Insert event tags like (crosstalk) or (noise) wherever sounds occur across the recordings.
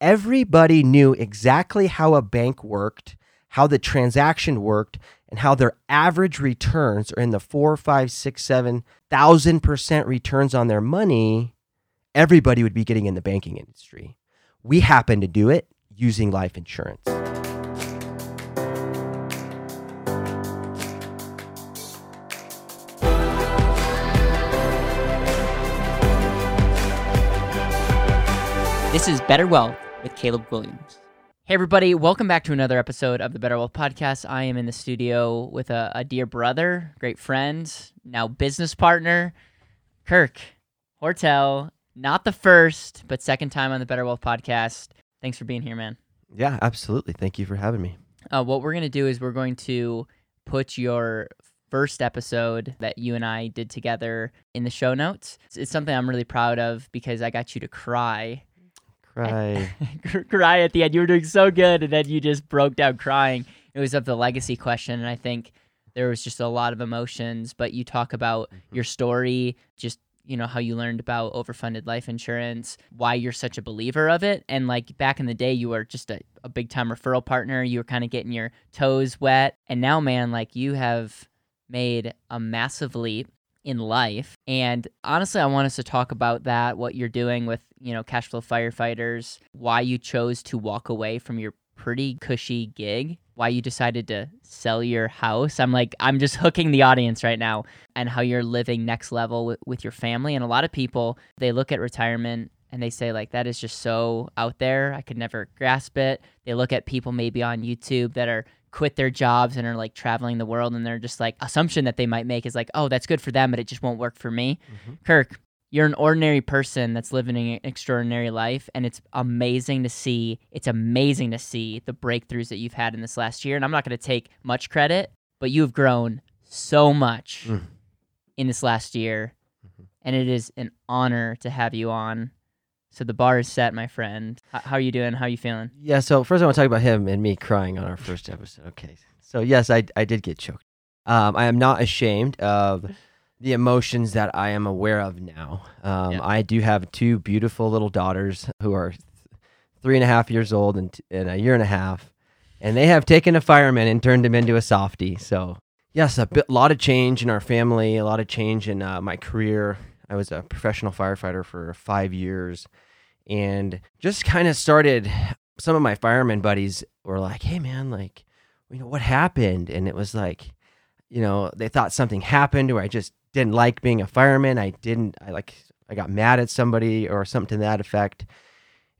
everybody knew exactly how a bank worked, how the transaction worked, and how their average returns are in the four, five, six, seven thousand percent returns on their money, everybody would be getting in the banking industry. We happen to do it using life insurance. This is Better Wealth with Caleb Williams. Hey, everybody, welcome back to another episode of the Better Wealth Podcast. I am in the studio with a, a dear brother, great friend, now business partner, Kirk Hortel. Not the first, but second time on the Better Wealth Podcast. Thanks for being here, man. Yeah, absolutely. Thank you for having me. Uh, what we're going to do is we're going to put your first episode that you and I did together in the show notes. It's, it's something I'm really proud of because I got you to cry Cry. (laughs) cry at the end. You were doing so good, and then you just broke down crying. It was of the legacy question, and I think there was just a lot of emotions. But you talk about mm-hmm. your story, just you know how you learned about overfunded life insurance, why you're such a believer of it, and like back in the day, you were just a, a big time referral partner. You were kind of getting your toes wet, and now, man, like you have made a massive leap in life. And honestly, I want us to talk about that, what you're doing with, you know, cash flow firefighters, why you chose to walk away from your pretty cushy gig, why you decided to sell your house. I'm like, I'm just hooking the audience right now and how you're living next level with, with your family. And a lot of people, they look at retirement and they say like that is just so out there i could never grasp it they look at people maybe on youtube that are quit their jobs and are like traveling the world and they're just like assumption that they might make is like oh that's good for them but it just won't work for me mm-hmm. kirk you're an ordinary person that's living an extraordinary life and it's amazing to see it's amazing to see the breakthroughs that you've had in this last year and i'm not going to take much credit but you've grown so much mm. in this last year mm-hmm. and it is an honor to have you on so the bar is set, my friend. H- how are you doing? How are you feeling? Yeah. So first, I want to talk about him and me crying on our first episode. Okay. So yes, I I did get choked. Um, I am not ashamed of the emotions that I am aware of now. Um, yeah. I do have two beautiful little daughters who are th- three and a half years old and, t- and a year and a half, and they have taken a fireman and turned him into a softie. So yes, a bit, lot of change in our family, a lot of change in uh, my career. I was a professional firefighter for five years and just kind of started. Some of my fireman buddies were like, "Hey, man, like, you know, what happened?" And it was like, you know, they thought something happened, or I just didn't like being a fireman. I didn't. I like. I got mad at somebody or something to that effect.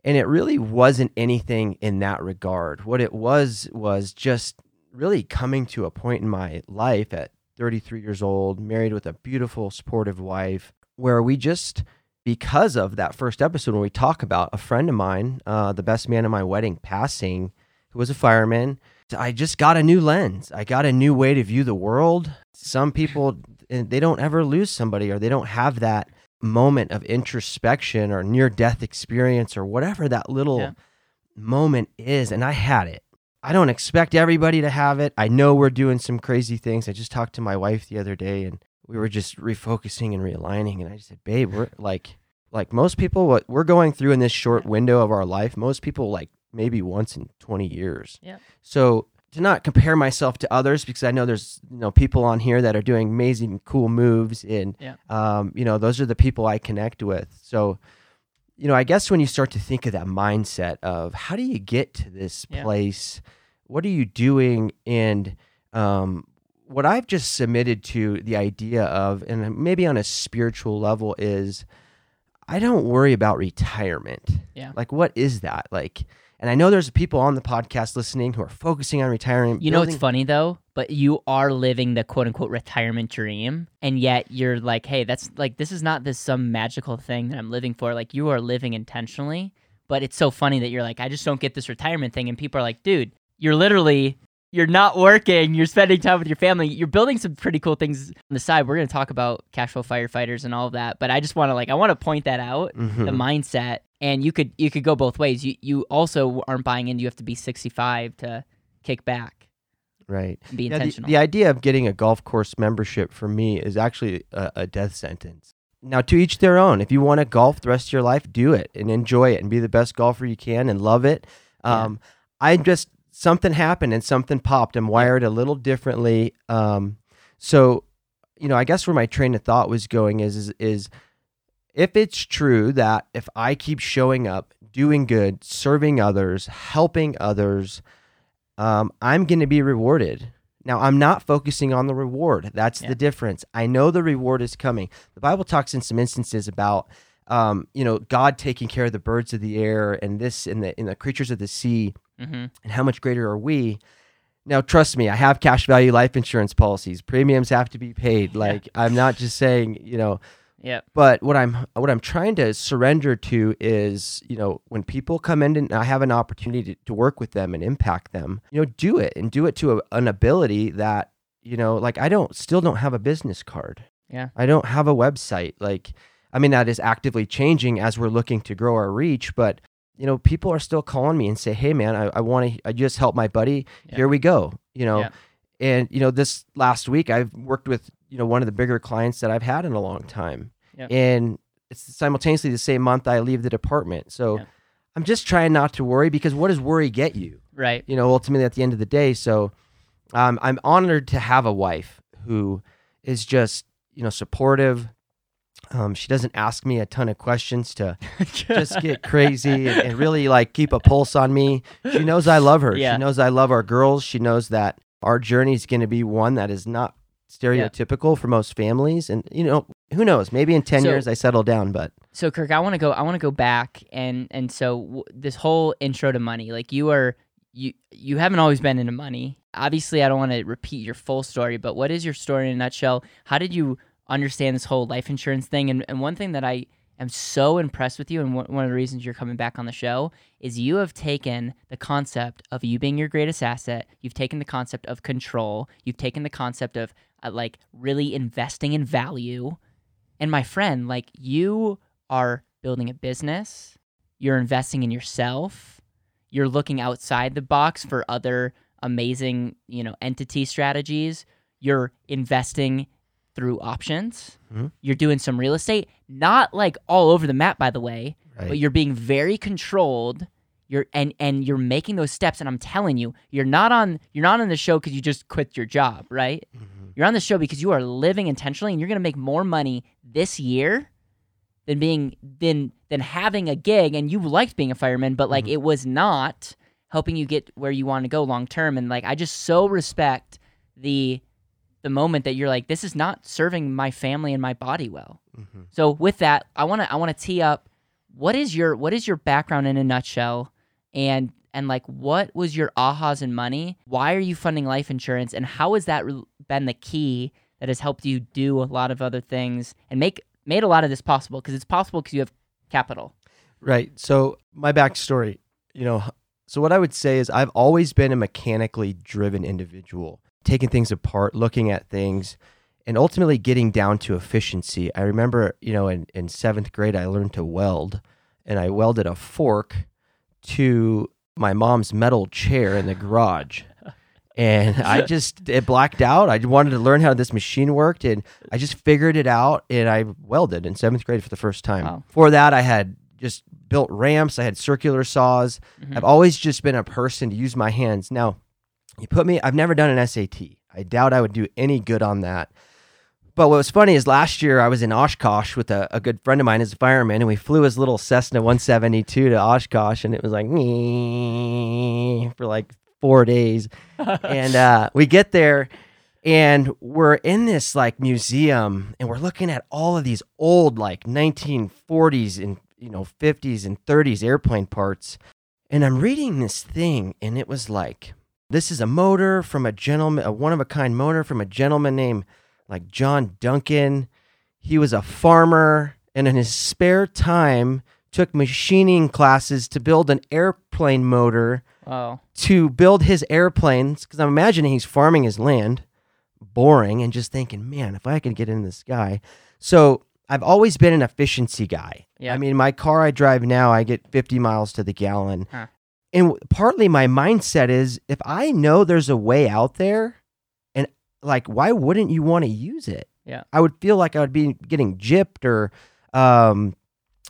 And it really wasn't anything in that regard. What it was was just really coming to a point in my life at 33 years old, married with a beautiful, supportive wife, where we just because of that first episode when we talk about a friend of mine, uh, the best man at my wedding, passing, who was a fireman. I just got a new lens. I got a new way to view the world. Some people eh, they don't ever lose somebody or they don't have that moment of introspection or near death experience or whatever that little yeah. moment is and I had it. I don't expect everybody to have it. I know we're doing some crazy things. I just talked to my wife the other day and we were just refocusing and realigning and i just said babe we're like like most people what we're going through in this short window of our life most people like maybe once in 20 years. Yeah. So to not compare myself to others because i know there's you know people on here that are doing amazing cool moves and yeah. um, you know those are the people i connect with. So you know i guess when you start to think of that mindset of how do you get to this yeah. place? What are you doing? and um, what I've just submitted to the idea of, and maybe on a spiritual level, is I don't worry about retirement. Yeah. Like, what is that? Like, and I know there's people on the podcast listening who are focusing on retirement. You know, it's funny though, but you are living the quote unquote retirement dream. And yet you're like, hey, that's like, this is not this some magical thing that I'm living for. Like, you are living intentionally. But it's so funny that you're like, I just don't get this retirement thing. And people are like, dude, you're literally you're not working, you're spending time with your family, you're building some pretty cool things on the side. We're going to talk about cash flow firefighters and all of that, but I just want to like I want to point that out, mm-hmm. the mindset. And you could you could go both ways. You you also aren't buying in you have to be 65 to kick back. Right. be intentional. The, the, idea of getting a golf course membership for me is actually a, a death sentence. now to each their own. If you want to golf the rest of your life, do it and enjoy it and be the best golfer you can and love it. Yeah. Um, I just something happened and something popped. I'm wired a little differently. Um, so, you know, I guess where my train of thought was going is, is is if it's true that if I keep showing up, doing good, serving others, helping others, um, I'm going to be rewarded. Now, I'm not focusing on the reward. That's Yeah. the difference. I know the reward is coming. The Bible talks in some instances about, um, you know, God taking care of the birds of the air and this and the, and the creatures of the sea Mm-hmm. and how much greater are we? Now, trust me, I have cash value life insurance policies. Premiums have to be paid. Yeah. Like I'm not just saying, you know, Yeah. but what I'm what I'm trying to surrender to is, you know, when people come in and I have an opportunity to, to work with them and impact them, you know, do it and do it to a, an ability that, you know, like I don't still don't have a business card. Yeah. I don't have a website. Like, I mean, that is actively changing as we're looking to grow our reach, but you know, people are still calling me and say, Hey man, I, I want to, I just helped my buddy. Yeah. Here we go. You know, Yeah. and you know, this last week I've worked with, you know, one of the bigger clients that I've had in a long time. Yeah. And it's simultaneously the same month I leave the department. So. I'm just trying not to worry because what does worry get you? Right. you know, ultimately at the end of the day. So um, I'm honored to have a wife who is just, you know, supportive. Um, she doesn't ask me a ton of questions to (laughs) just get crazy and, and really like keep a pulse on me. She knows I love her. Yeah. She knows I love our girls. She knows that our journey is going to be one that is not stereotypical for most families. And, you know, who knows? Maybe in 10 So- years I settle down, but so Kirk, I want to go. I want to go back and and so w- this whole intro to money, like you are you you haven't always been into money. Obviously, I don't want to repeat your full story, but what is your story in a nutshell? How did you understand this whole life insurance thing? And and one thing that I am so impressed with you, and one of the reasons you're coming back on the show is you have taken the concept of you being your greatest asset. You've taken the concept of control. You've taken the concept of uh, like really investing in value. And my friend, like you are building a business, you're investing in yourself, you're looking outside the box for other amazing, you know, entity strategies, you're investing through options, Mhm. you're doing some real estate, not like all over the map by the way, right. but you're being very controlled. You're and and you're making those steps and I'm telling you, you're not on you're not on the show cuz you just quit your job, right? Mhm. You're on the show because you are living intentionally and you're going to make more money this year than being than than having a gig and you liked being a fireman but like Mhm. it was not helping you get where you want to go long term and like I just so respect the the moment that you're like this is not serving my family and my body well. Mhm. So with that, I want to I want to tee up what is your what is your background in a nutshell and and like what was your ahas in money? Why are you funding life insurance and how has that been the key that has helped you do a lot of other things and make made a lot of this possible because it's possible because you have capital. Right. So my backstory, you know, so what I would say is I've always been a mechanically driven individual, taking things apart, looking at things, and ultimately getting down to efficiency. I remember, you know, in, in seventh grade, I learned to weld, and I welded a fork to my mom's metal chair in the garage. And (laughs) I just it blacked out. I wanted to learn how this machine worked, and I just figured it out. And I welded in seventh grade for the first time. Wow. For that, I had just built ramps. I had circular saws. Mhm. I've always just been a person to use my hands. Now, you put me. I've never done an SAT. I doubt I would do any good on that. But what was funny is last year I was in Oshkosh with a, a good friend of mine as a fireman, and we flew his little Cessna 172 to Oshkosh, and it was like for like four days. (laughs) and uh, we get there, and we're in this like museum, and we're looking at all of these old like 1940s and you know 50s and 30s airplane parts, and I'm reading this thing, and it was like this is a motor from a gentleman, a one of a kind motor from a gentleman named like John Duncan. He was a farmer and in his spare time took machining classes to build an airplane motor Wow. to build his airplanes because I'm imagining he's farming his land, boring, and just thinking, man, if I could get in this guy. So I've always been an efficiency guy. Yeah. I mean, my car I drive now, I get 50 miles to the gallon. Huh. And partly my mindset is if I know there's a way out there, and like, why wouldn't you want to use it? Yeah. I would feel like I would be getting gypped or, um,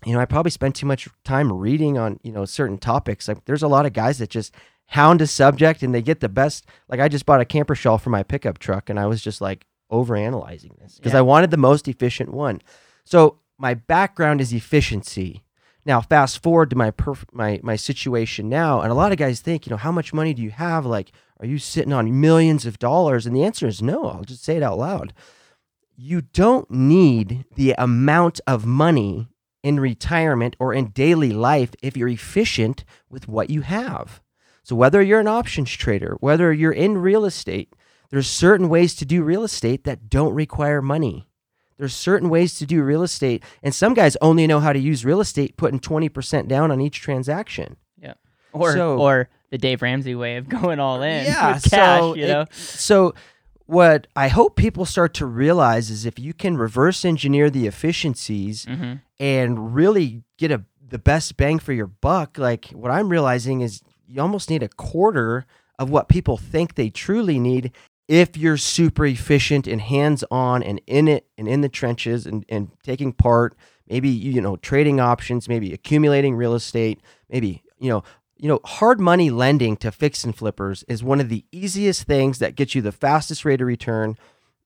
you know, I probably spend too much time reading on, you know, certain topics. Like there's a lot of guys that just hound a subject and they get the best. Like I just bought a camper shell for my pickup truck and I was just like overanalyzing this because Yeah. I wanted the most efficient one. So my background is efficiency. Now, fast forward to my perf- my my situation now, and a lot of guys think, you know, how much money do you have? Like, are you sitting on millions of dollars? And the answer is no. I'll just say it out loud. You don't need the amount of money in retirement or in daily life if you're efficient with what you have. So whether you're an options trader, whether you're in real estate, there's certain ways to do real estate that don't require money. There's certain ways to do real estate, and some guys only know how to use real estate, putting 20% down on each transaction. Yeah. Or So- or the Dave Ramsey way of (laughs) going all in Yeah, with cash, so you it- know. So what I hope people start to realize is if you can reverse engineer the efficiencies hmm and really get a the best bang for your buck, like what I'm realizing is you almost need a quarter of what people think they truly need if you're super efficient and hands on and in it and in the trenches and, and taking part, maybe you know, trading options, maybe accumulating real estate, maybe, you know, you know, hard money lending to fix and flippers is one of the easiest things that gets you the fastest rate of return.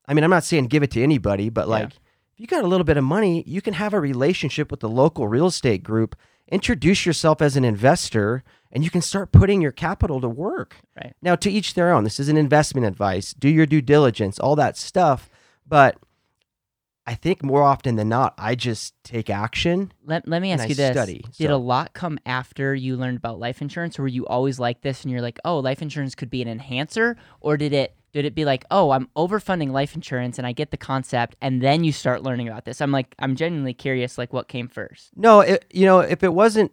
I mean, I'm not saying give it to anybody, but Yeah. like if you got a little bit of money, you can have a relationship with the local real estate group, introduce yourself as an investor, and you can start putting your capital to work. Right. Now, to each their own. This is an investment advice. Do your due diligence, all that stuff. But I think more often than not, I just take action. Let, let me ask I you this. study, Did so- a lot come after you learned about life insurance or were you always like this and you're like, "Oh, life insurance could be an enhancer?" Or did it did it be like, "Oh, I'm overfunding life insurance and I get the concept and then you start learning about this?" I'm like I'm genuinely curious like what came first. No, it, you know, if it wasn't,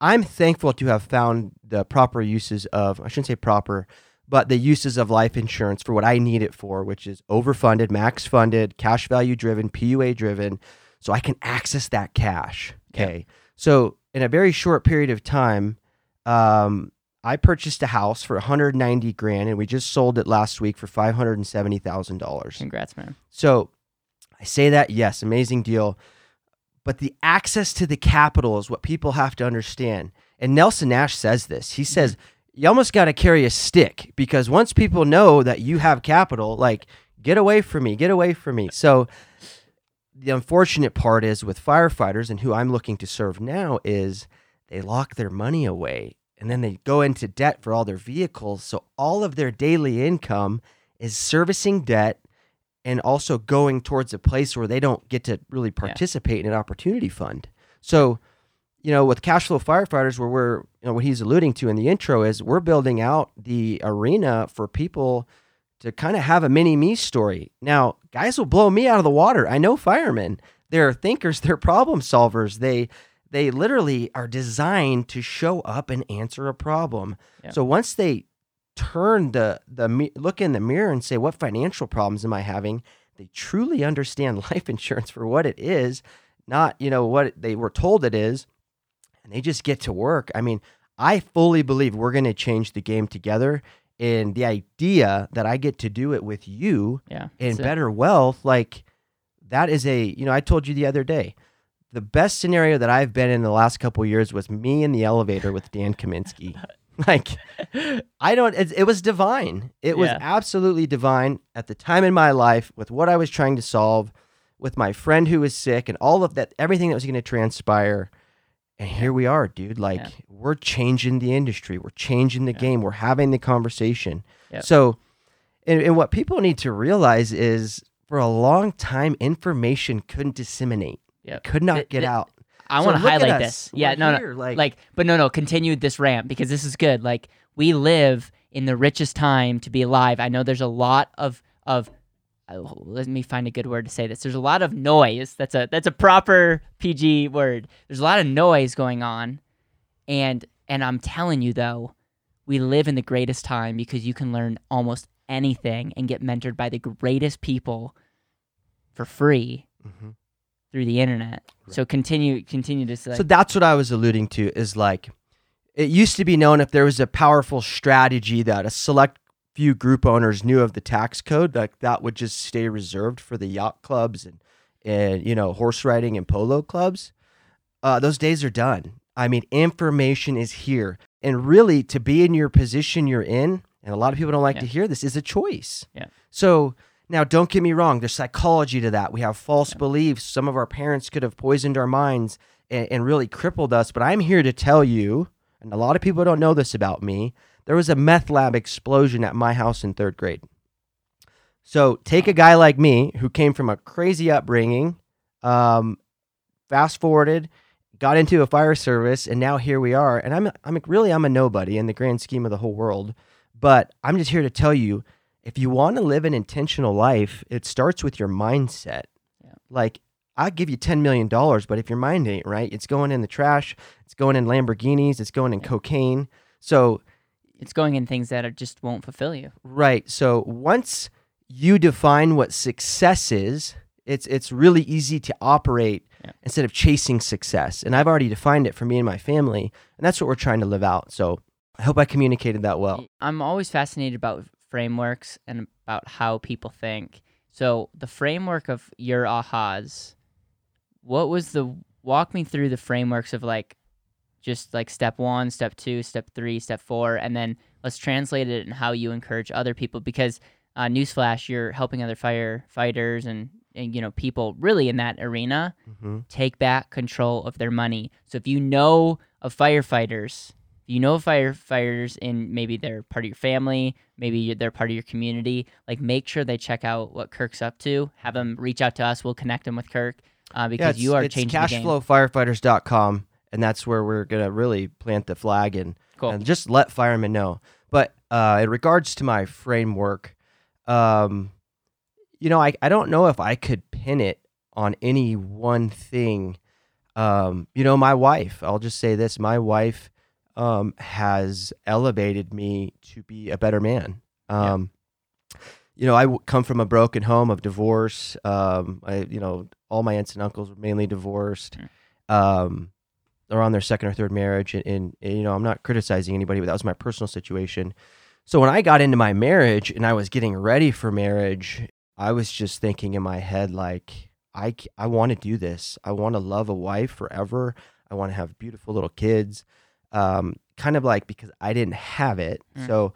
I'm thankful to have found the proper uses of, I shouldn't say proper, but the uses of life insurance for what I need it for, which is overfunded, max funded, cash value driven, PUA driven, so I can access that cash. Yeah. Okay. So in a very short period of time, um, I purchased a house for 190 grand and we just sold it last week for $570,000. Congrats, man. So I say that, yes, amazing deal. But the access to the capital is what people have to understand. And Nelson Nash says this. He says, mm-hmm. you almost got to carry a stick because once people know that you have capital, like, get away from me, get away from me. So the unfortunate part is with firefighters and who I'm looking to serve now is they lock their money away and then they go into debt for all their vehicles. So all of their daily income is servicing debt and also going towards a place where they don't get to really participate in an opportunity fund. So, you know, with cash flow firefighters, where we're, you know, what he's alluding to in the intro is we're building out the arena for people to kind of have a mini me story. Now, guys will blow me out of the water. I know firemen. They're thinkers, (laughs) they're problem solvers. They they literally are designed to show up and answer a problem. Yeah. So once they turn the the look in the mirror and say what financial problems am I having, they truly understand (laughs) life insurance for what it is, not, you know, what they were told it is, and they just get to work. I mean, I fully believe we're going to change the game together and the idea that I get to do it with you Yeah. and better wealth like that is a you know i told you the other day the best scenario that i've been in the last couple years was me in the elevator with dan kaminsky (laughs) (laughs) like i don't it, it was divine it was Yeah. absolutely divine at the time in my life with what i was trying to solve with my friend who was sick and all of that everything that was going to transpire and here we are dude like Yeah. we're changing the industry we're changing the Yeah. game we're having the conversation so and, and what people need to realize is for a long time information couldn't disseminate Yep. could not get th- out I So want to highlight this. Yeah, We're no, here, no, like- like, but no, no, continue this rant because this is good. Like, we live in the richest time to be alive. I know there's a lot of of. oh, let me find a good word to say this. There's a lot of noise. That's a that's a proper PG word. There's a lot of noise going on, and and I'm telling you though, we live in the greatest time because you can learn almost anything and get mentored by the greatest people for free through the internet. So continue continue to say so that's what i was alluding to is like it used to be known if there was a powerful strategy that a select few group owners knew of the tax code, like that would just stay reserved for the yacht clubs and and you know horse riding and polo clubs. Uh, those days are done. I mean, information is here, and really to be in your position you're in, and a lot of people don't like Yeah. to hear this, is a choice. Yeah. So now, don't get me wrong. There's psychology to that. We have false beliefs. Some of our parents could have poisoned our minds and, and really crippled us. But I'm here to tell you, and a lot of people don't know this about me. There was a meth lab explosion at my house in third grade. So take a guy like me who came from a crazy upbringing, um, fast forwarded, got into a fire service, and now here we are. And I'm I'm really I'm a nobody in the grand scheme of the whole world. But I'm just here to tell you, if you want to live an intentional life, it starts with your mindset. Yeah. Like I'll give you ten million dollars, but if your mind ain't right, it's going in the trash. It's going in Lamborghinis. It's going in cocaine. So It's going in things that are, just won't fulfill you. Right. So once you define what success is, it's it's really easy to operate Yeah. instead of chasing success. And I've already defined it for me and my family, and that's what we're trying to live out. So I hope I communicated that well. I'm always fascinated about frameworks and about how people think. So the framework of your ahas, what was the walk me through the frameworks of like just like step one, step two, step three, step four, and then let's translate it and how you encourage other people because uh, newsflash, you're helping other firefighters and, and you know people really in that arena hmm take back control of their money. So if you know of firefighters, you know firefighters in maybe they're part of your family, maybe they're part of your community, like make sure they check out what Kirk's up to. Have them reach out to us. We'll connect them with Kirk uh, because you are it's changing cashflowfirefighters.com, and that's where we're gonna really plant the flag and Cool. and just let firemen know. But uh, in regards to my framework, um, you know, I, I don't know if I could pin it on any one thing. Um, you know, my wife, I'll just say this my wife um, has elevated me to be a better man. Yeah. Um, You know, I w- come from a broken home of divorce. Um, I, you know, all my aunts and uncles were mainly divorced. Um, they're on their second or third marriage, and, and, and, you know, I'm not criticizing anybody, but that was my personal situation. So when I got into my marriage and I was getting ready for marriage, I was just thinking in my head like, I, I want to do this. I want to love a wife forever. I want to have beautiful little kids. Um, kind of like because I didn't have it, Mm. so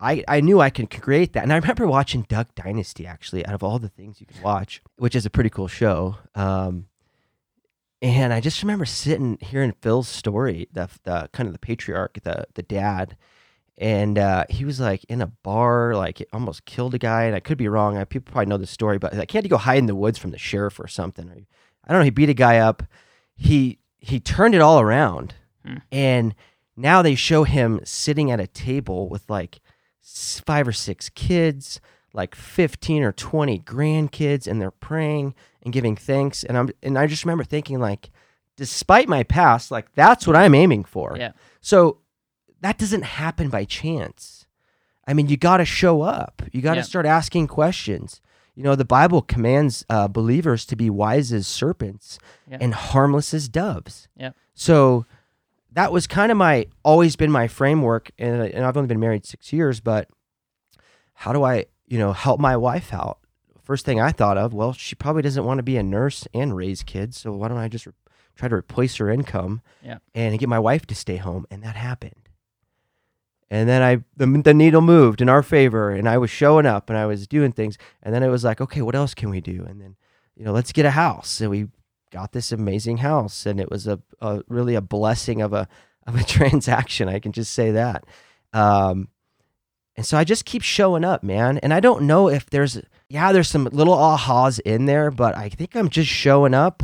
I I knew I could create that. And I remember watching Duck Dynasty actually, out of all the things you can watch, which is a pretty cool show. Um, and I just remember sitting hearing Phil's story, the the kind of the patriarch, the the dad, and uh, he was like in a bar, like it almost killed a guy. And I could be wrong. I, people probably know the story, but like he had to go hide in the woods from the sheriff or something. Or, I don't know. He beat a guy up. He he turned it all around, Hmm. and now they show him sitting at a table with like five or six kids, like fifteen or twenty grandkids, and they're praying and giving thanks. And I'm and I just remember thinking like, despite my past, like that's what I'm aiming for. Yeah. So that doesn't happen by chance. I mean, you got to show up. You got to Yeah. start asking questions. You know, the Bible commands uh, believers to be wise as serpents Yeah. and harmless as doves. Yeah. So that was kind of my always been my framework, and, and I've only been married six years. But how do I, you know, help my wife out? First thing I thought of, well, she probably doesn't want to be a nurse and raise kids, so why don't I just re- try to replace her income Yeah. and get my wife to stay home? And that happened. And then I the, the needle moved in our favor, and I was showing up and I was doing things. And then it was like, okay, what else can we do? And then, you know, let's get a house. So we got this amazing house, and it was a, a really a blessing of a of a (laughs) transaction. I can just say that. Um, and so I just keep showing up, man. And I don't know if there's yeah, there's some little ahas in there, but I think I'm just showing up.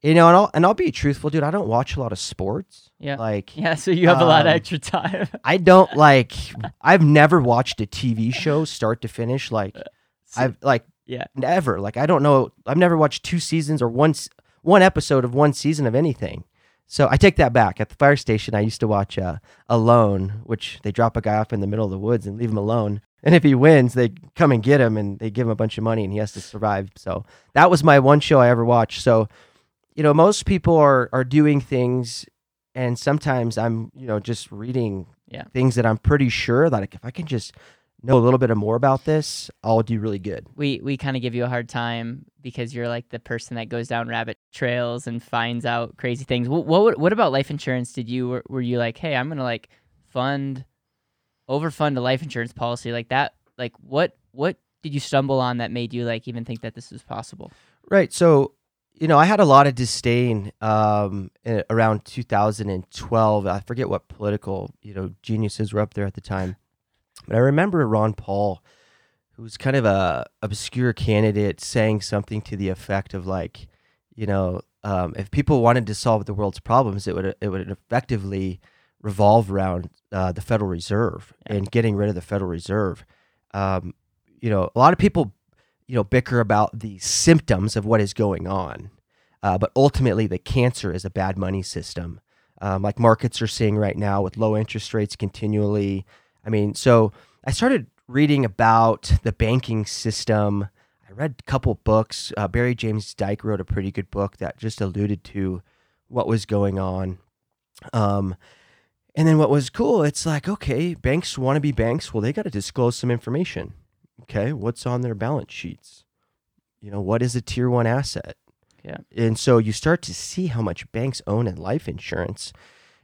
You know, and I'll and I'll be truthful, dude. I don't watch a lot of sports. Yeah. Like Yeah, so you have a lot of Um, extra time. (laughs) I don't like I've never watched a TV show start to finish like I've like yeah. never like I don't know I've never watched two seasons or one s- one episode of one season of anything. So I take that back. At the fire station, I used to watch uh, Alone, which they drop a guy off in the middle of the woods and leave him alone. And if he wins, they come and get him and they give him a bunch of money and he has to survive. So that was my one show I ever watched. So, you know, most people are are doing things and sometimes I'm, you know, just reading Yeah. things that I'm pretty sure that if I can just know a little bit more about this, I'll do really good. We we kind of give you a hard time because you're like the person that goes down rabbit trails and finds out crazy things. What what, what about life insurance? Did you were, were you like, hey, I'm gonna like fund overfund a life insurance policy like that? Like what what did you stumble on that made you like even think that this was possible? Right. So you know, I had a lot of disdain um, around 2012. I forget what political, you know, geniuses were up there at the time, but I remember Ron Paul, who was kind of a obscure candidate, saying something to the effect of like, you know, um, if people wanted to solve the world's problems, it would it would effectively revolve around uh, the Federal Reserve yeah. and getting rid of the Federal Reserve. Um, you know, a lot of people you know bicker about the symptoms of what is going on, uh, but ultimately the cancer is a bad money system, um, like markets are seeing right now with low interest rates continually. I mean, so I started reading about the banking system. I read a couple books. Uh, Barry James Dyke wrote a pretty good book that just alluded to what was going on. Um, and then what was cool, it's like, okay, banks want to be banks. Well, they got to disclose some information. Okay, what's on their balance sheets? You know, what is a tier one asset? Yeah. And so you start to see how much banks own in life insurance.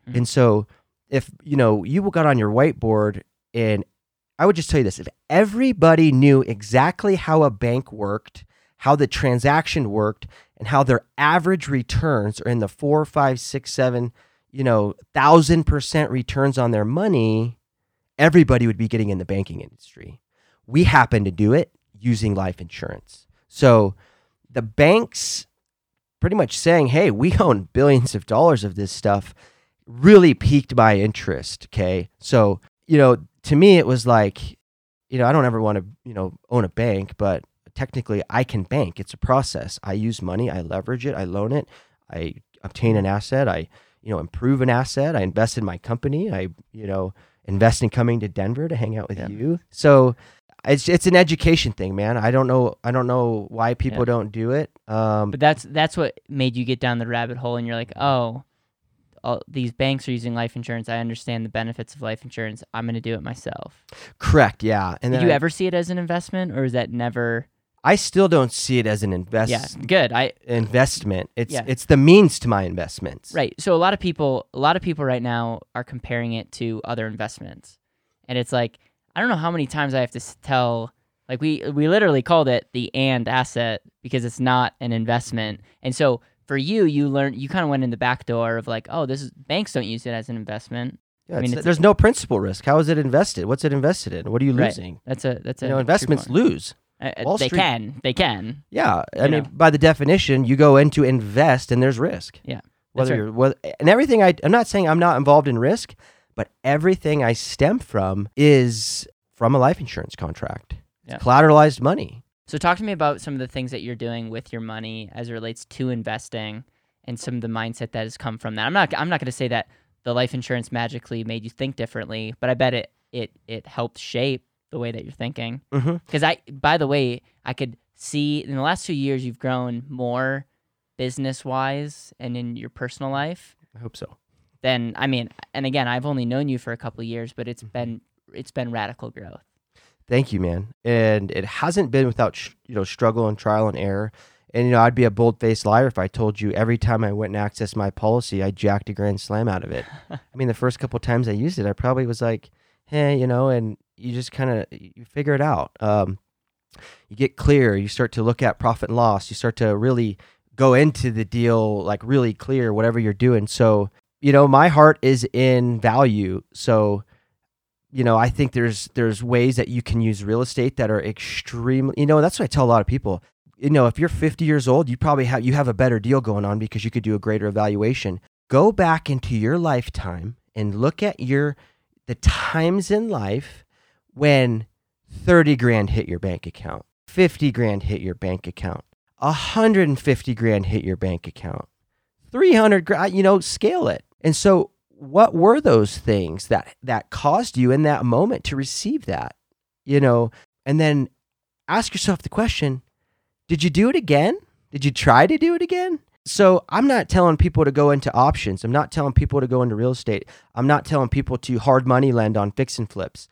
Mm-hmm. And so if, you know, you got on your whiteboard and I would just tell you this if everybody knew exactly how a bank worked, how the transaction worked, and how their average returns are in the four, five, six, seven, you know, thousand percent returns on their money, everybody would be getting in the banking industry. We happen to do it using life insurance. So the banks pretty much saying, hey, we (laughs) own billions of dollars of this stuff really piqued my interest. Okay. So, you know, to me, it was like, you know, I don't ever want to, you know, own a bank, but technically I can bank. It's a process. I use money, I leverage it, I loan it, I obtain an asset, I, you know, improve an asset, I invest in my company, I, you know, invest in coming to Denver to hang out with yeah. you. So it's it's an education thing, man. I don't know I don't know why people yeah. don't do it. Um, but that's that's what made you get down the rabbit hole, and you're like, oh, all, these banks are using life insurance. I understand the benefits of life insurance. I'm going to do it myself. Correct. Yeah. And did you I, ever see it as an investment, or is that never? I still don't see it as an invest. Yeah, good. I investment. It's yeah. it's the means to my investments. Right. So a lot of people, a lot of people right now are comparing it to other investments, and it's like I don't know how many times I have to tell like we we literally called it the and asset because it's not an investment. And so for you, you learned you kind of went in the back door of like, oh, this is banks don't use it as an investment. Yeah, I mean, there's no principal risk. How is it invested? What's it invested in? What are you losing? Right. That's a that's a you know investments lose. Uh, uh they Street, can, they can. Yeah, I mean, know. by the definition, you go in to invest, and there's risk. Yeah, whether right. you're whether, and everything. I I'm not saying I'm not involved in risk but everything I stem from is from a life insurance contract. Yeah. collateralized money. So talk to me about some of the things that you're doing with your money as it relates to investing and some of the mindset that has come from that. I'm not I'm not going to say that the life insurance magically made you think differently, but I bet it it it helped shape the way that you're thinking. Because mm-hmm. I, by the way, I could see in the last two years you've grown more business wise and in your personal life. I hope so then I mean, and again, I've only known you for a couple years, but it's mm-hmm. been it's been radical growth. Thank you, man. And it hasn't been without sh- you know struggle and trial and error. And you know, I'd be a bold faced liar if I told you every time I went and accessed my policy, I jacked a grand slam out of it. (laughs) I mean, the first couple times I used it, I probably was like, "Hey, you know," and you just kind of you figure it out. Um, you get clear. You start to look at profit and loss. You start to really go into the deal like really clear, whatever you're doing. So you know, my heart is in value. So, you know, I think there's there's ways that you can use real estate that are extremely, you know, that's what I tell a lot of people. You know, if you're 50 years old, you probably have you have a better deal going on because you could do a greater evaluation. Go back into your lifetime and look at your the times in life when 30 grand hit your bank account, 50 grand hit your bank account, 150 grand hit your bank account. 300 grand, you know, scale it. And so, what were those things that that caused you in that moment to receive that? You know, and then ask yourself the question, did you do it again? Did you try to do it again? So, I'm not telling people to go into options. I'm not telling people to go into real estate. I'm not telling people to hard money lend on fix and flips.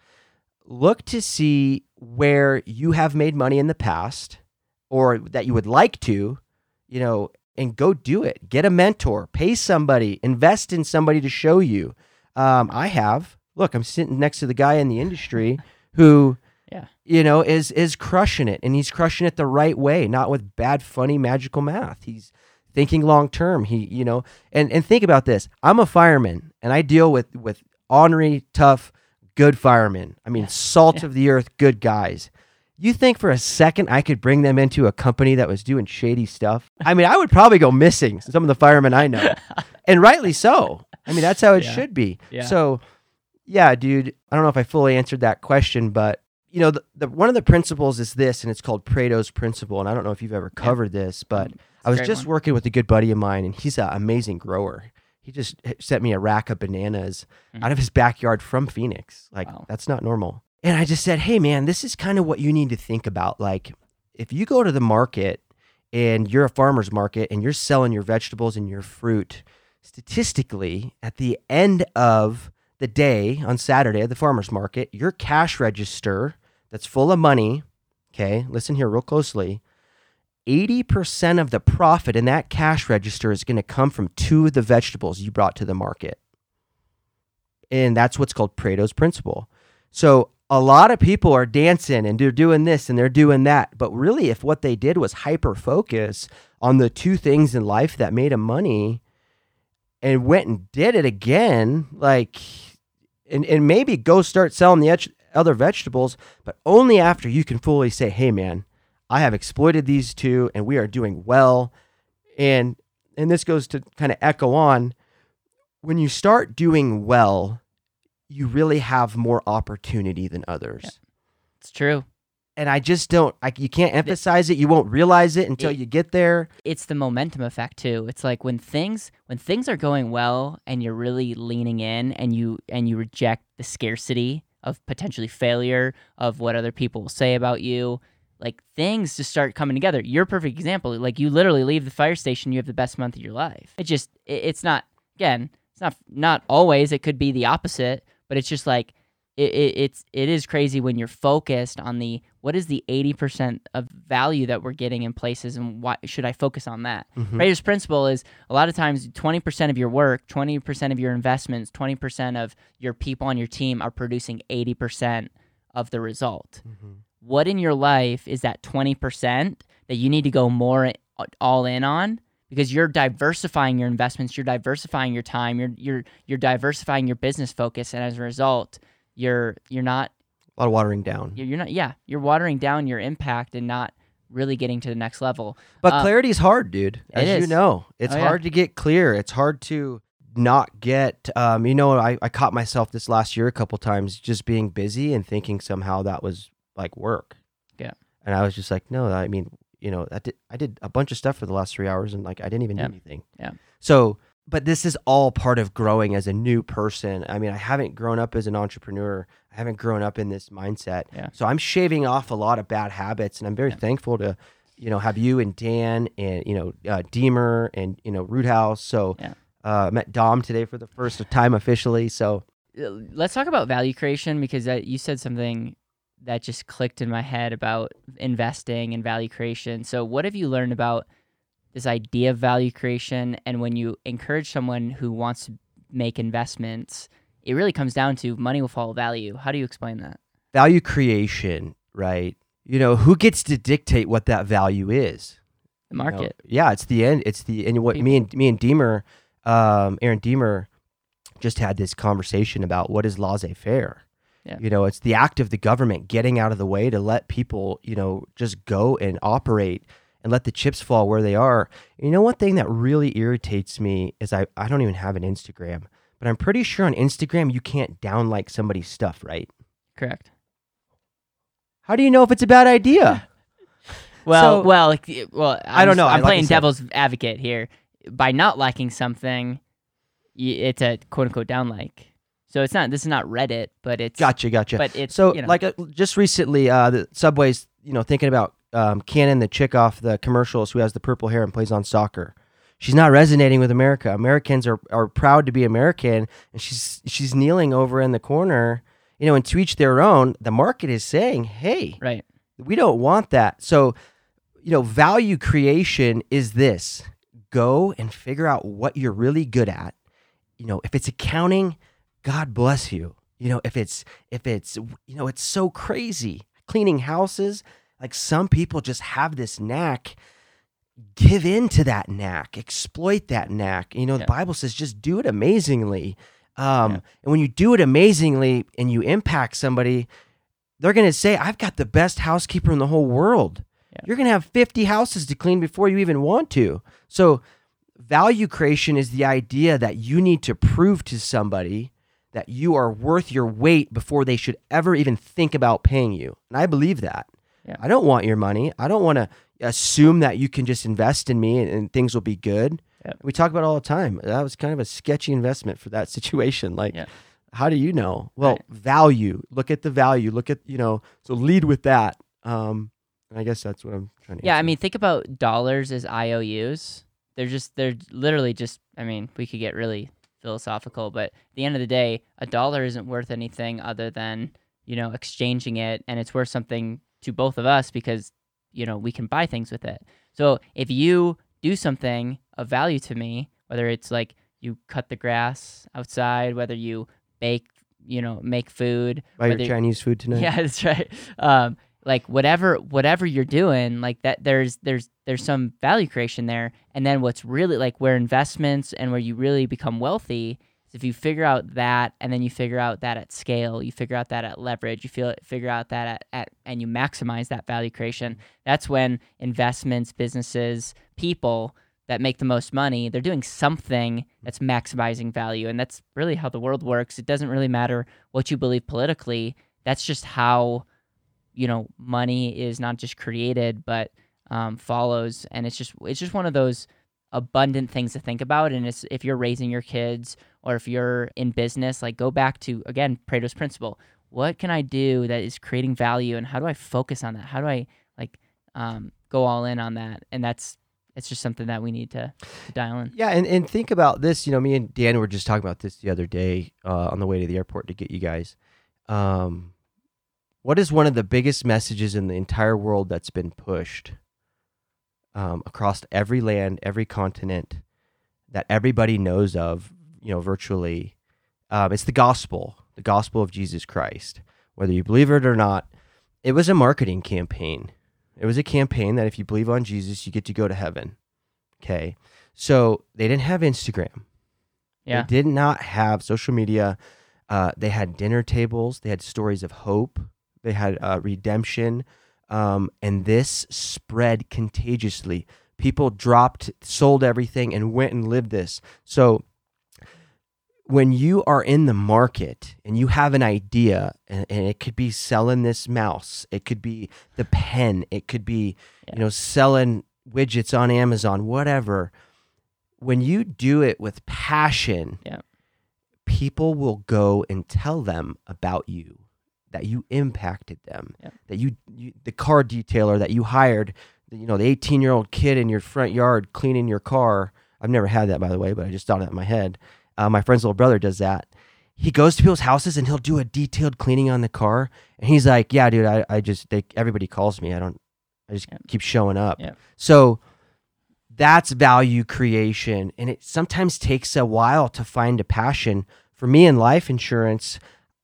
look to see where you have made money in the past or that you would like to, you know, and go do it. Get a mentor, pay somebody, invest in somebody to show you. Um, I have. Look, I'm sitting next to the guy in the industry (laughs) who, Yeah. you know, is is crushing it, and he's crushing it the right way, not with bad, funny, magical math. He's thinking long term. He, you know, and and think about this. I'm a fireman, and I deal with with ornery, tough, good firemen. I mean, salt Yeah. of the earth, good guys. You think for a second I could bring them into a company that was doing shady stuff? I mean, I would probably go missing. Some of the firemen I know, (laughs) and rightly so. I mean, that's how it Yeah. should be. Yeah. So, yeah, dude. I don't know if I fully answered that question, but you know, the, the one of the principles is this, and it's called Pareto's principle. And I don't know if you've ever covered this, but It's I was just one. working with a good buddy of mine, and he's an amazing grower. He just sent me a rack of bananas Mhm. out of his backyard from Phoenix. Like Wow. that's not normal. And I just said, "Hey, man, this is kind of what you need to think about. Like, if you go to the market and you're a farmer's market and you're selling your vegetables and your fruit, statistically, at the end of the day on Saturday at the farmer's market, your cash register that's full of money, okay, listen here real closely, 80% of the profit in that cash register is going to come from two of the vegetables you brought to the market. And that's what's called Pareto's principle. So a lot of people are dancing and they're doing this and they're doing that. But really, if what they did was hyper focus on the two things in life that made them money and went and did it again, like, and, and maybe go start selling the etch- other vegetables, but only after you can fully say, hey, man, I have exploited these two and we are doing well. And and this goes to kind of echo on when you start doing well, you really have more opportunity than others. It's true. And I just don't like you can't emphasize it. You won't realize it until It- you get there. it's the momentum effect too. It's like when things when things are going well and you're really leaning in and you and you reject the scarcity of potentially failure of what other people will say about you, like things just start coming together. You're a perfect example. Like you literally leave the fire station, you have the best month of your life. It just it, it's not again, it's not not always. It could be the opposite, but it's just like it, it, it's it is crazy when you're focused on the what is the 80% of value that we're getting in places and why should I focus on that? Mhm. Pareto's principle is a lot of times 20% of your work, 20% of your investments, 20% of your people on your team are producing 80% of the result. Mhm. What in your life is that 20% that you need to go more all in on? Because you're diversifying your investments, you're diversifying your time, you're you're you're diversifying your business focus, and as a result, you're you're not A lot of watering down. you're, you're not yeah you're watering down your impact and not really getting to the next level. But Uh, clarity is hard, dude. As you is. know, it's Oh, yeah. hard to get clear. It's hard to not get. Um, you know, I, I caught myself this last year a couple times just being busy and thinking somehow that was like work. Yeah. And I was just like, no, I mean, you know, I did I did a bunch of stuff for the last three hours and like I didn't even Yeah. do anything. Yeah. So, but this is all part of growing as a new person. I mean, I haven't grown up as an entrepreneur. I haven't grown up in this mindset. Yeah. So I'm shaving off a lot of bad habits, and I'm very Yeah. thankful to, you know, have you and Dan and you know uh, Deemer and you know Root House. So Yeah. uh, met Dom today for the first time officially. So Uh, let's talk about value creation because you said something that just clicked in my head about investing and value creation. So, what have you learned about this idea of value creation? And when you encourage someone who wants to make investments, it really comes down to money will follow value. How do you explain that? value creation, right? You know, who gets to dictate what that value is? The you know? market. yeah, it's the end. It's the and what me and me and Deemer, um, Aaron Deemer, just had this conversation about what is laissez-faire. Yeah. You know, it's the act of the government getting out of the way to let people, you know, just go and operate and let the chips fall where they are. You know, one thing that really irritates me is I, I don't even have an Instagram, but I'm pretty sure on Instagram you can't down like somebody's stuff, right? Correct. How do you know if it's a bad idea? (laughs) Well, So- well, like, well. I don't I'm know. I'm Like playing said- devil's advocate here. By not liking something, it's a quote unquote down like. So it's not. This is not Reddit, but it's. Gotcha, gotcha. But it's So, you know, like, uh, just recently, uh, the Subway's, you know, thinking about um, Cannon, the chick off the commercials who has the purple hair and plays on soccer. She's not resonating with America. Americans are, are proud to be American, and she's she's kneeling over in the corner, you know, and to each their own, the market is saying, hey, Right. we don't want that. So, you know, value creation is this go and figure out what you're really good at. You know, if it's accounting, God bless you. You know, if it's, if it's, you know, it's so crazy cleaning houses. Like some people just have this knack. Give in to that knack, exploit that knack. You know, Yeah. the Bible says just do it amazingly. Um, Yeah. And when you do it amazingly and you impact somebody, they're going to say, I've got the best housekeeper in the whole world. Yeah. You're going to have 50 houses to clean before you even want to. So, value creation is the idea that you need to prove to somebody that you are worth your weight before they should ever even think about paying you. And I believe that. Yeah. I don't want your money. I don't want to assume that you can just invest in me and, and things will be good. Yep. We talk about it all the time. That was kind of a sketchy investment for that (laughs) situation. Like, Yeah. how do you know? Well, Right. value. Look at the value. Look at you know. So lead with that. Um, and I guess that's what I'm trying to. Yeah, I mean, think about dollars as IOUs. They're just they're literally just. I mean, we could get really philosophical, but at the end of the day, a dollar isn't worth anything other than you know exchanging it, and it's worth something to both of us because you know we can buy things with it. So if you do something of value to me, whether it's like you cut the grass outside, whether you bake, you know, make food, buy your Chinese food tonight. (laughs) yeah, that's right. Um, like whatever whatever you're doing, like that there's there's there's some value creation there. And then what's really like where investments and where you really become wealthy is if you figure out that and then you figure out that at scale, you figure out that at leverage, you feel figure out that at, at and you maximize that value creation. That's when investments, businesses, people that make the most money, they're doing something that's maximizing value. And that's really how the world works. It doesn't really matter what you believe politically. That's just how, you know, money is not just created, but um, follows. And it's just it's just one of those abundant things to think about. And it's if you're raising your kids or if you're in business, like go back to again Pareto's principle. What can I do that is creating value, and how do I focus on that? How do I like um, go all in on that? And that's it's just something that we need to, to dial in. Yeah, and, and think about this. You know, me and Dan were just talking about this the other day uh, on the way to the airport to get you guys. Um, what is one of the biggest messages in the entire world that's been pushed um, across every land, every continent that everybody knows of? You know, virtually, um, it's the gospel, the gospel of Jesus Christ. Whether you believe it or not, it was a marketing campaign. It was a campaign that if you believe on Jesus, you get to go to heaven. Okay. So they didn't have Instagram. Yeah, They did not have social media. Uh, they had dinner tables. They had stories of hope. They had uh, redemption. Um, and this spread contagiously. People dropped, sold everything, and went and lived this. So when you are in the market and you have an idea, and, and it could be selling this mouse, it could be the pen, it could be, Yeah. you know, selling widgets on Amazon, whatever. When you do it with passion, Yeah. people will go and tell them about you, that you impacted them, Yeah. that you, you the car detailer that you hired, you know, the 18 year old kid in your front yard cleaning your car. I've never had that, by the way, but I just thought of that in my head. Uh, my friend's little brother does that. He goes to people's houses and he'll do a detailed cleaning on the car, and he's like, "Yeah, dude, I, I just they, everybody calls me. I don't, I just Yeah. keep showing up." Yeah. So that's value creation, and it sometimes takes a while to find a passion. For me in life insurance,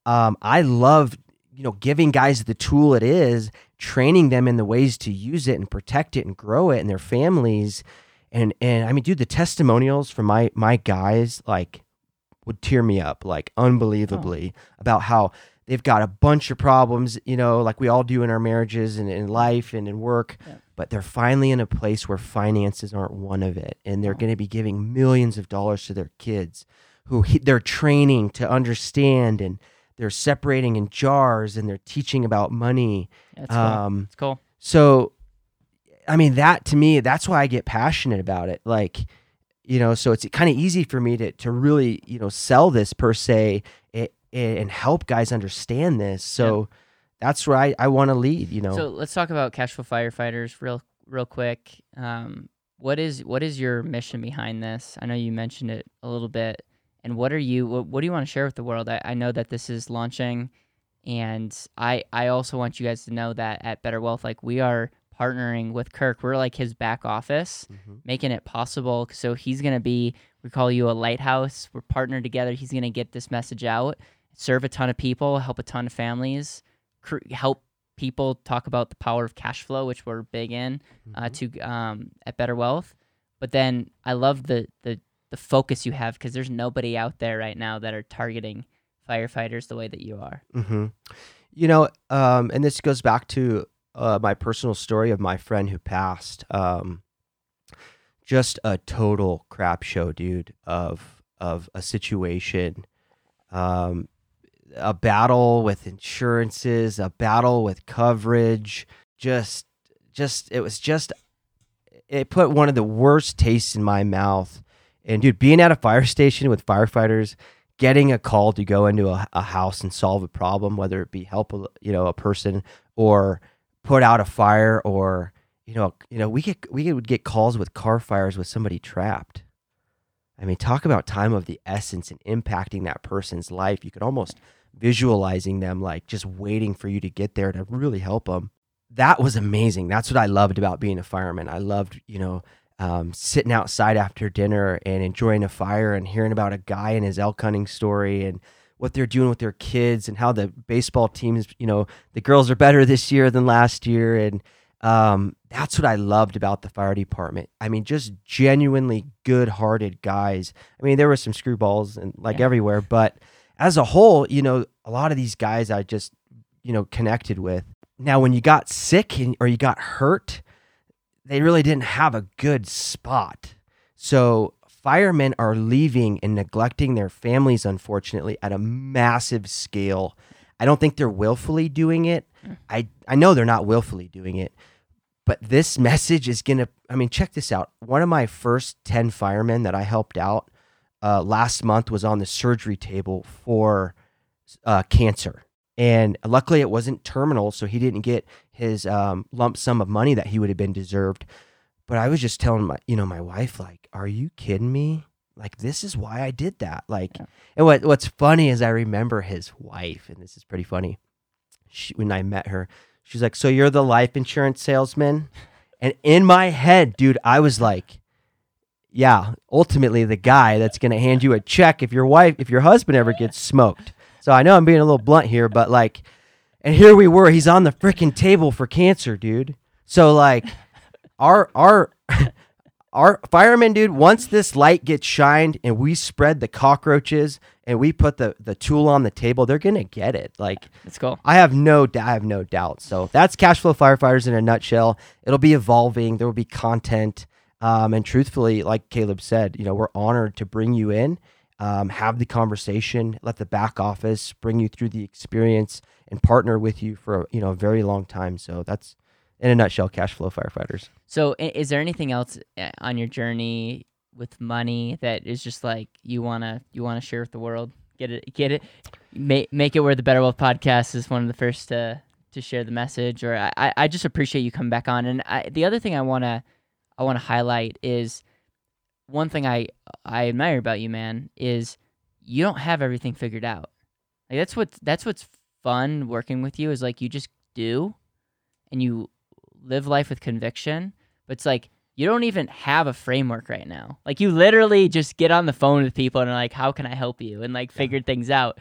um, I love you know giving guys the tool it is, training them in the ways to use it and protect it and grow it and their families and and I mean, dude, the testimonials from my my guys like would tear me up like unbelievably oh. about how they've got a bunch of problems, you know, like we all do in our marriages and in life and in work, Yeah. but they're finally in a place where finances aren't one of it, and they're going to be giving millions of dollars to their kids, who he, they're training to understand and. They're separating in jars and they're teaching about money. That's cool. Um, it's cool. so, I mean, that to me, that's why I get passionate about it. Like, you know, so it's kind of easy for me to to really, you know, sell this per se it, and help guys understand this. So that's where I, I want to lead. You know, So let's talk about cash flow firefighters real real quick. Um, what is what is your mission behind this? I know you mentioned it a little bit, and what are you what, what do you want to share with the world? I, I know that this is launching And I I also want you guys to know that at Better Wealth, like we are partnering with Kirk. We're like his back office, Mm-hmm. making it possible. So he's gonna be we call you a lighthouse. We're partnered together. He's gonna get this message out, serve a ton of people, help a ton of families, cr- help people talk about the power of cash flow, which we're big in uh, to um, at Better Wealth. But then I love the the the focus you have because there's nobody out there right now that are targeting firefighters the way that you are. Mm-hmm. You know, um, and this goes back to uh, my personal story of my friend who passed. Um, just a total crap show, dude. Of of a situation, um, a battle with insurances, a battle with coverage. Just, just it was just. It put one of the worst tastes in my mouth. And dude, being at a fire station with firefighters, getting a call to go into a, a house and solve a problem, whether it be help you know a person or put out a fire, or you know you know we get we would get calls with car fires with somebody trapped. I mean, talk about time of the essence and impacting that person's life. You could almost visualizing them like just waiting for you to get there to really help them. That was amazing. That's what I loved about being a fireman. I loved, you know, um, sitting outside after dinner and enjoying a fire and hearing about a guy and his elk hunting story and what they're doing with their kids and how the baseball teams, you know, the girls are better this year than last year. And um, that's what I loved about the fire department. I mean, just genuinely good hearted guys. I mean, there were some screwballs and like Yeah. everywhere, but as a whole, you know, a lot of these guys I just, you know, connected with. Now, when you got sick and, or you got hurt, they really didn't have a good spot. So firemen are leaving and neglecting their families, unfortunately, at a massive scale. I don't think they're willfully doing it. I, I know they're not willfully doing it, but this message is going to, I mean, check this out. One of my first 10 firemen that I helped out uh, last month was on the surgery table for uh, cancer. And luckily, it wasn't terminal, so he didn't get his um, lump sum of money that he would have been deserved. But I was just telling my, you know, my wife, like, "Are you kidding me? Like, this is why I did that." Like, Yeah. and what what's funny is I remember his wife, and this is pretty funny. She, when I met her, she's like, "So you're the life insurance salesman?" And in my head, dude, I was like, "Yeah, ultimately the guy that's gonna hand you a check if your wife, if your husband ever gets smoked." So I know I'm being a little blunt here, but like, and here we were. He's on the freaking table for cancer, dude. So like, (laughs) our our (laughs) our firemen, dude. Once this light gets shined and we spread the cockroaches and we put the the tool on the table, they're gonna get it. Like, Let's go. I have no I have no doubt. So that's cash flow firefighters in a nutshell. It'll be evolving. There will be content. Um, and truthfully, like Caleb said, you know, we're honored to bring you in, um, have the conversation, let the back office bring you through the experience, and partner with you for you know a very long time. So that's in a nutshell, cash flow firefighters. So, is there anything else uh, on your journey with money that is just like you wanna you wanna share with the world? Get it, get it, make make it where the Better Wealth podcast is one of the first to to share the message. Or I I- I just appreciate you coming back on. And I, the other thing I wanna I wanna highlight is one thing I I admire about you, man, is you don't have everything figured out. Like that's what that's what's fun working with you is like you just do, and you live life with conviction. But it's like you don't even have a framework right now. Like you literally just get on the phone with people and are like, "How can I help you?" and like figure things out.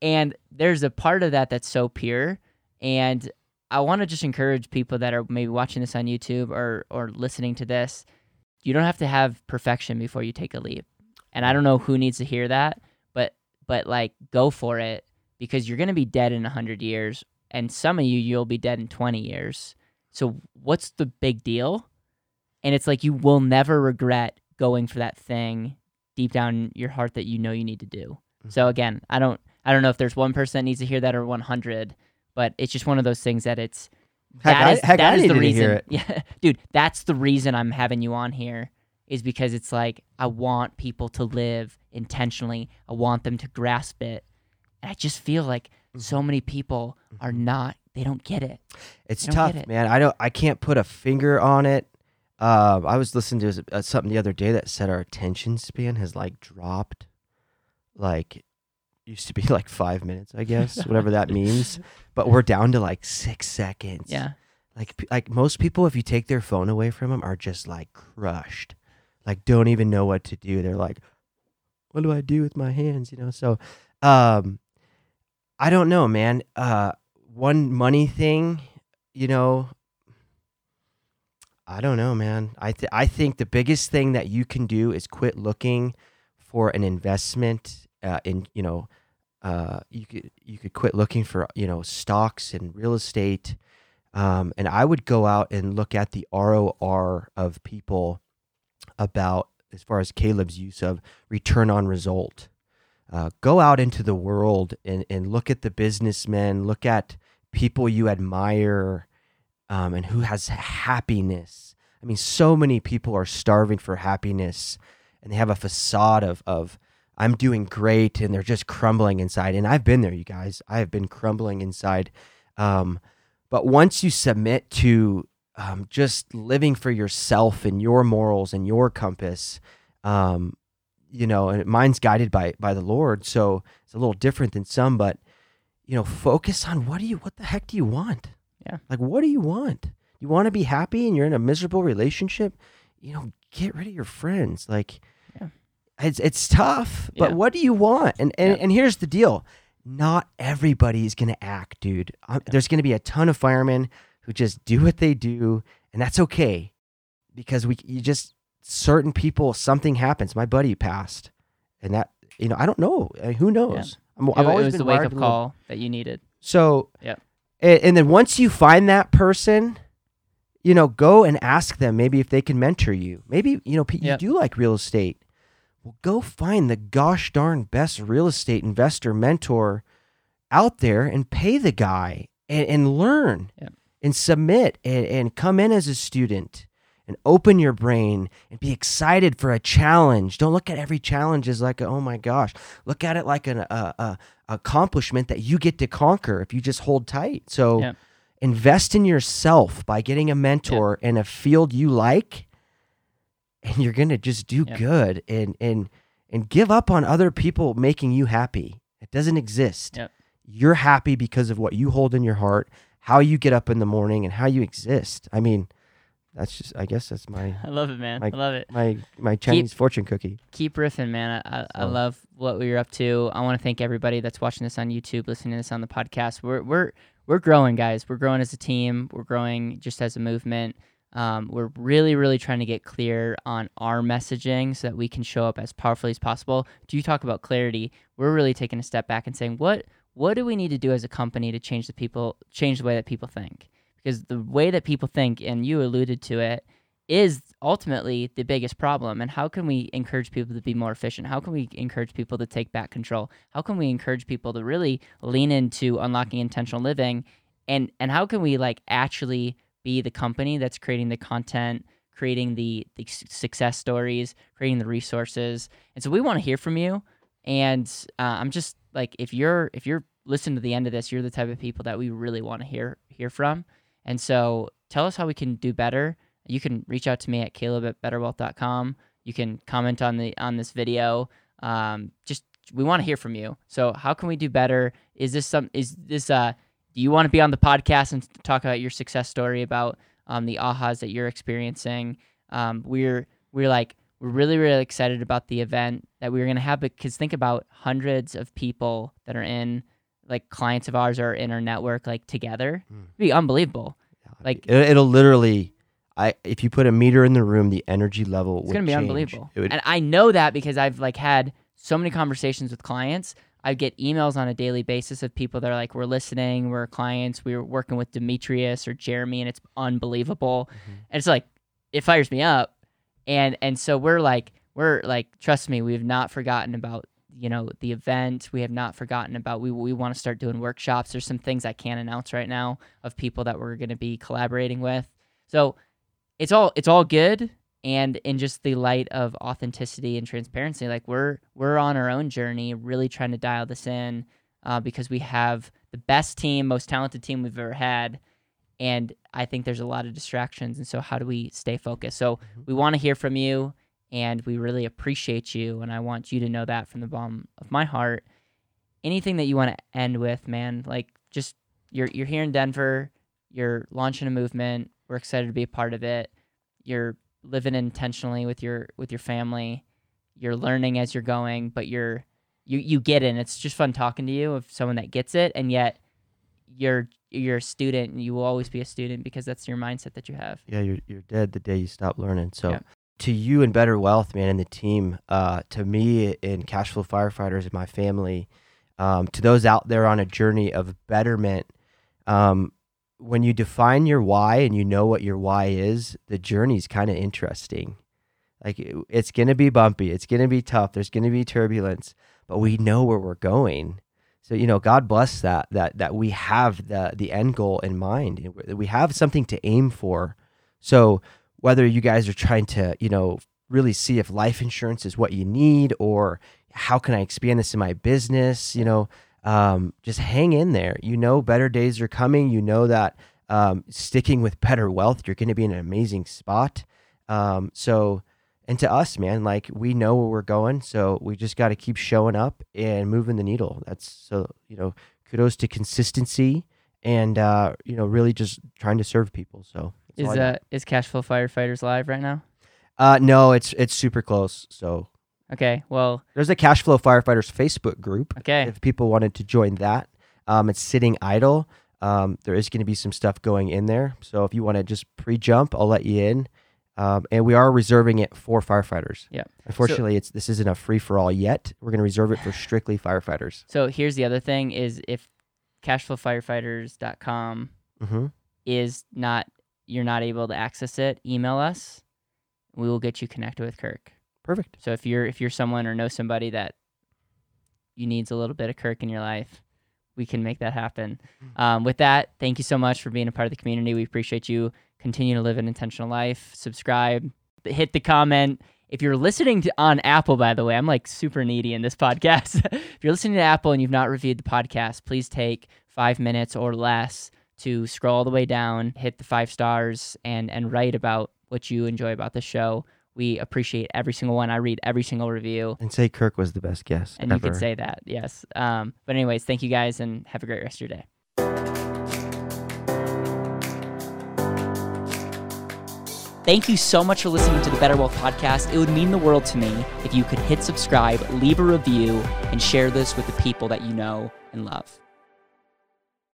And there's a part of that that's so pure. And I want to just encourage people that are maybe watching this on YouTube or or listening to this. You don't have to have perfection before you take a leap. And I don't know who needs to hear that, but but like go for it because you're going to be dead in 100 years and some of you you'll be dead in 20 years. So what's the big deal? And it's like you will never regret going for that thing deep down in your heart that you know you need to do. Mm-hmm. So again, I don't I don't know if there's one person that needs to hear that or 100, but it's just one of those things that it's Heck, that I- heck, that I is the reason. hear it. Yeah, (laughs) dude, that's the reason I'm having you on here is because it's like I want people to live intentionally. I want them to grasp it. And I just feel like Mm-hmm. so many people are not they don't get it. It's tough, it. man. I don't. I can't put a finger on it. Um, I was listening to uh, something the other day that said our attention span has like dropped, like used to be (laughs) like five minutes, I guess, (laughs) whatever that means. But we're down to like six seconds. Yeah. Like like most people, if you take their phone away from them, are just like crushed, like don't even know what to do. They're like, what do I do with my hands? You know. So, um, I don't know, man. Uh, one money thing, you know. I don't know, man. I th- I think the biggest thing that you can do is quit looking for an investment uh, in you know uh, you could you could quit looking for you know stocks and real estate um, and I would go out and look at the ROR of people about as far as Caleb's use of return on result. Uh, go out into the world and, and look at the businessmen, look at people you admire um, and who has happiness. I mean, so many people are starving for happiness and they have a facade of, of I'm doing great and they're just crumbling inside. And I've been there, you guys. I have been crumbling inside. Um, but once you submit to um, just living for yourself and your morals and your compass, um, you know, and mine's guided by by the Lord, so it's a little different than some. But you know, focus on what do you, what the heck do you want? Yeah. like what do you want? You want to be happy and you're in a miserable relationship? You know, get rid of your friends. Like. It's it's tough, but Yeah. what do you want? And and, Yeah. and here's the deal: not everybody is gonna act, dude. Um, There's gonna be a ton of firemen who just do what they do, and that's okay, because we you just certain people something happens. My buddy passed, and that you know I don't know. Uh, Who knows? I've it always was been the wake up little- call that you needed. So yeah, and, and then once you find that person, you know, go and ask them maybe if they can mentor you. Maybe you know you do like real estate. Well, go find the gosh darn best real estate investor mentor out there and pay the guy and, and learn Yep. and submit and, and come in as a student and open your brain and be excited for a challenge. Don't look at every challenge as like, oh my gosh. Look at it like an a, a accomplishment that you get to conquer if you just hold tight. So Yep. invest in yourself by getting a mentor in a field you like, and you're gonna just do Yep. good and and and give up on other people making you happy. It doesn't exist. Yep. You're happy because of what you hold in your heart, how you get up in the morning, and how you exist. I mean, that's just I guess that's my (laughs) I love it, man. Like- I love it. my my Chinese fortune cookie. keep riffing, man. I, I, I love what we're up to. I want to thank everybody that's watching this on YouTube, listening to this on the podcast. We're we're we're growing, guys. We're growing as a team. We're growing just as a movement. Um, we're really, really trying to get clear on our messaging so that we can show up as powerfully as possible. Do you talk about clarity? We're really taking a step back and saying, what what do we need to do as a company to change the people, change the way that people think? Because the way that people think, and you alluded to it, is ultimately the biggest problem. And how can we encourage people to be more efficient? How can we encourage people to take back control? How can we encourage people to really lean into unlocking intentional living? And and how can we like actually be the company that's creating the content, creating the the success stories, creating the resources? And so we want to hear from you. And uh, I'm just like if you're if you're listening to the end of this, you're the type of people that we really want to hear hear from. And so tell us how we can do better you can reach out to me at caleb at betterwealth.com you can comment on the on this video um, just we want to hear from you so how can we do better is this some is this uh do you want to be on the podcast and talk about your success story about um, the ahas that you're experiencing um, we're we're like we're really really excited about the event that we're going to have because think about hundreds of people that are in like clients of ours are in our network like together Mm. It'd be unbelievable Like- it, it'll literally, I if you put a meter in the room, the energy level It's gonna be change. unbelievable. Would, And I know that because I've like had so many conversations with clients. I get emails on a daily basis of people that are like, "We're listening, we're clients, we're working with Demetrius or Jeremy, and it's unbelievable." Mm-hmm. And it's like, it fires me up, and and so we're like, we're like, trust me, we have not forgotten about you know the event. We have not forgotten about we we want to start doing workshops. There's some things I can't announce right now of people that we're going to be collaborating with. So it's all it's all good and in just the light of authenticity and transparency like we're we're on our own journey really trying to dial this in uh, because we have the best team most talented team we've ever had and i think there's a lot of distractions and so how do we stay focused so we want to hear from you and we really appreciate you and i want you to know that from the bottom of my heart anything that you want to end with, man. Like just you're you're here in Denver, you're launching a movement. We're excited to be a part of it. You're living intentionally with your with your family. You're learning as you're going, but you're you you get it. And it's just fun talking to you of someone that gets it, and yet you're you're a student and you will always be a student because that's your mindset that you have. Yeah, you're you're dead the day you stop learning. So Yeah. to you and Better Wealth, man, and the team, uh, to me and Cashflow Firefighters and my family, um, to those out there on a journey of betterment, um, when you define your why and you know what your why is, the journey's kind of interesting. Like it- it's gonna be bumpy, it's gonna be tough, there's gonna be turbulence, but we know where we're going. So you know, God bless that that that we have the the end goal in mind. We have something to aim for. So whether you guys are trying to, you know, really see if life insurance is what you need or how can I expand this in my business, you know, um, just hang in there. You know, better days are coming. You know that um, sticking with better wealth, you're going to be in an amazing spot. Um, so, and to us, man, like we know where we're going. So we just got to keep showing up and moving the needle. That's so, you know, kudos to consistency and, uh, you know, really just trying to serve people. So, Is uh is Cashflow Firefighters live right now? Uh, no, it's it's super close. So Okay, well, there's a Cash Flow Firefighters Facebook group. okay, If people wanted to join that, um, it's sitting idle. Um, there is going to be some stuff going in there. So if you want to just pre-jump, I'll let you in. Um, and we are reserving it for firefighters. Yeah. Unfortunately, it's this isn't a free for all yet. We're going to reserve it for strictly firefighters. So here's the other thing: is if cashflowfirefighters.com Mm-hmm. is not you're not able to access it, email us. We will get you connected with Kirk. Perfect. So if you're if you're someone or know somebody that you needs a little bit of Kirk in your life, we can make that happen. Um, with that, thank you so much for being a part of the community. We appreciate you. Continue to live an intentional life. Subscribe. Hit the comment. If you're listening to on Apple, by the way, I'm like super needy in this (laughs) podcast. if you're listening to Apple and you've not reviewed the podcast, please take five minutes or less to scroll all the way down, hit the five stars, and and write about what you enjoy about the show. We appreciate every single one. I read every single review, And say Kirk was the best guest and ever. you can say that, yes. Um, but anyways, thank you guys, and have a great rest of your day. Thank you so much for listening to the Better Wealth Podcast. It would mean the world to me if you could hit subscribe, leave a review, and share this with the people that you know and love.